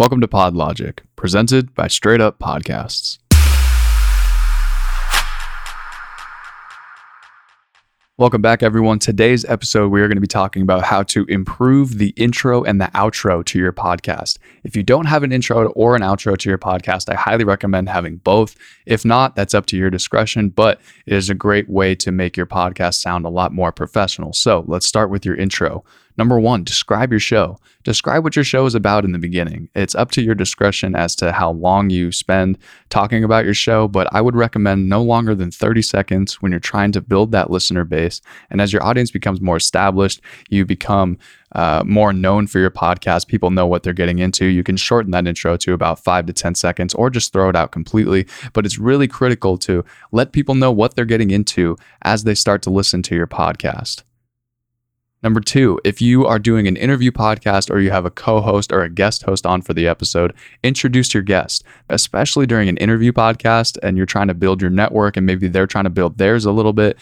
Welcome to PodLogic, presented by Straight Up Podcasts. Welcome back, everyone. Today's episode, we are going to be talking about how to improve the intro and the outro to your podcast. If you don't have an intro or an outro to your podcast, I highly recommend having both. If not, that's up to your discretion, but it is a great way to make your podcast sound a lot more professional. So let's start with your intro. Number one, describe your show. Describe what your show is about in the beginning. It's up to your discretion as to how long you spend talking about your show, but I would recommend no longer than 30 seconds when you're trying to build that listener base. And as your audience becomes more established, you become uh, more known for your podcast. People know what they're getting into. You can shorten that intro to about five to 10 seconds or just throw it out completely. But it's really critical to let people know what they're getting into as they start to listen to your podcast. Number two, if you are doing an interview podcast or you have a co host or a guest host on for the episode, introduce your guest, especially during an interview podcast and you're trying to build your network and maybe they're trying to build theirs a little bit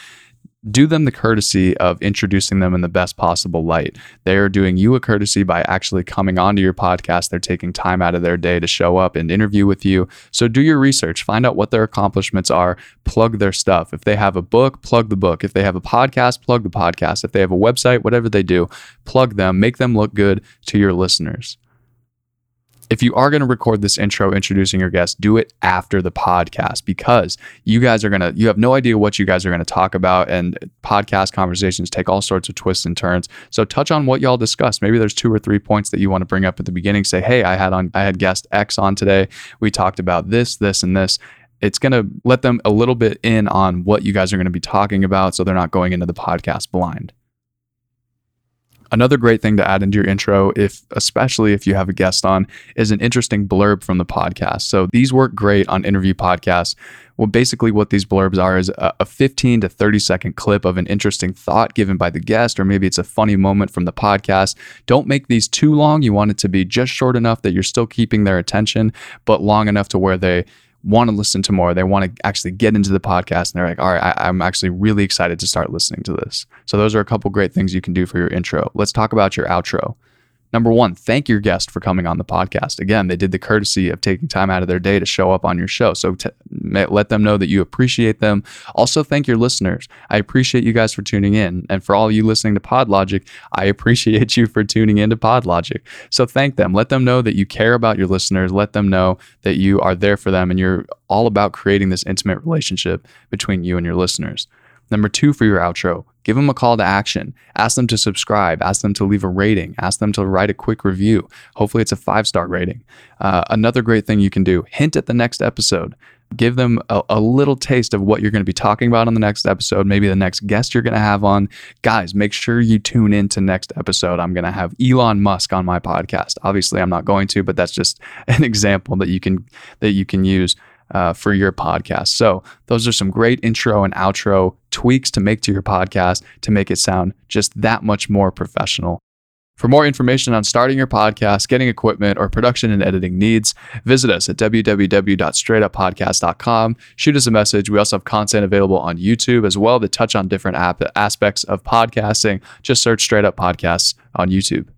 do them the courtesy of introducing them in the best possible light. They are doing you a courtesy by actually coming onto your podcast. They're taking time out of their day to show up and interview with you. So do your research, find out what their accomplishments are, plug their stuff. If they have a book, plug the book. If they have a podcast, plug the podcast. If they have a website, whatever they do, plug them, make them look good to your listeners if you are going to record this intro introducing your guest, do it after the podcast because you guys are going to, you have no idea what you guys are going to talk about. And podcast conversations take all sorts of twists and turns. So touch on what y'all discussed. Maybe there's two or three points that you want to bring up at the beginning. Say, hey, I had on, I had guest X on today. We talked about this, this, and this. It's going to let them a little bit in on what you guys are going to be talking about so they're not going into the podcast blind. Another great thing to add into your intro, if especially if you have a guest on, is an interesting blurb from the podcast. So these work great on interview podcasts. Well, basically, what these blurbs are is a 15 to 30 second clip of an interesting thought given by the guest, or maybe it's a funny moment from the podcast. Don't make these too long. You want it to be just short enough that you're still keeping their attention, but long enough to where they want to listen to more. They want to actually get into the podcast and they're like, all right, I, am actually really excited to start listening to this. So, those are a couple great things you can do for your intro. Let's talk about your outro. Number one, thank your guest for coming on the podcast. Again, they did the courtesy of taking time out of their day to show up on your show. So t- let them know that you appreciate them. Also, thank your listeners. I appreciate you guys for tuning in. And for all you listening to PodLogic, I appreciate you for tuning into PodLogic. So thank them. Let them know that you care about your listeners. Let them know that you are there for them and you're all about creating this intimate relationship between you and your listeners. Number two for your outro, give them a call to action. Ask them to subscribe. Ask them to leave a rating. Ask them to write a quick review. Hopefully, it's a five star rating. Uh, another great thing you can do hint at the next episode. Give them a, a little taste of what you're going to be talking about on the next episode, maybe the next guest you're going to have on. Guys, make sure you tune in to next episode. I'm going to have Elon Musk on my podcast. Obviously, I'm not going to, but that's just an example that you can that you can use uh, for your podcast. So, those are some great intro and outro tweaks to make to your podcast to make it sound just that much more professional. For more information on starting your podcast, getting equipment, or production and editing needs, visit us at www.straightuppodcast.com. Shoot us a message. We also have content available on YouTube as well to touch on different aspects of podcasting. Just search Straight Up Podcasts on YouTube.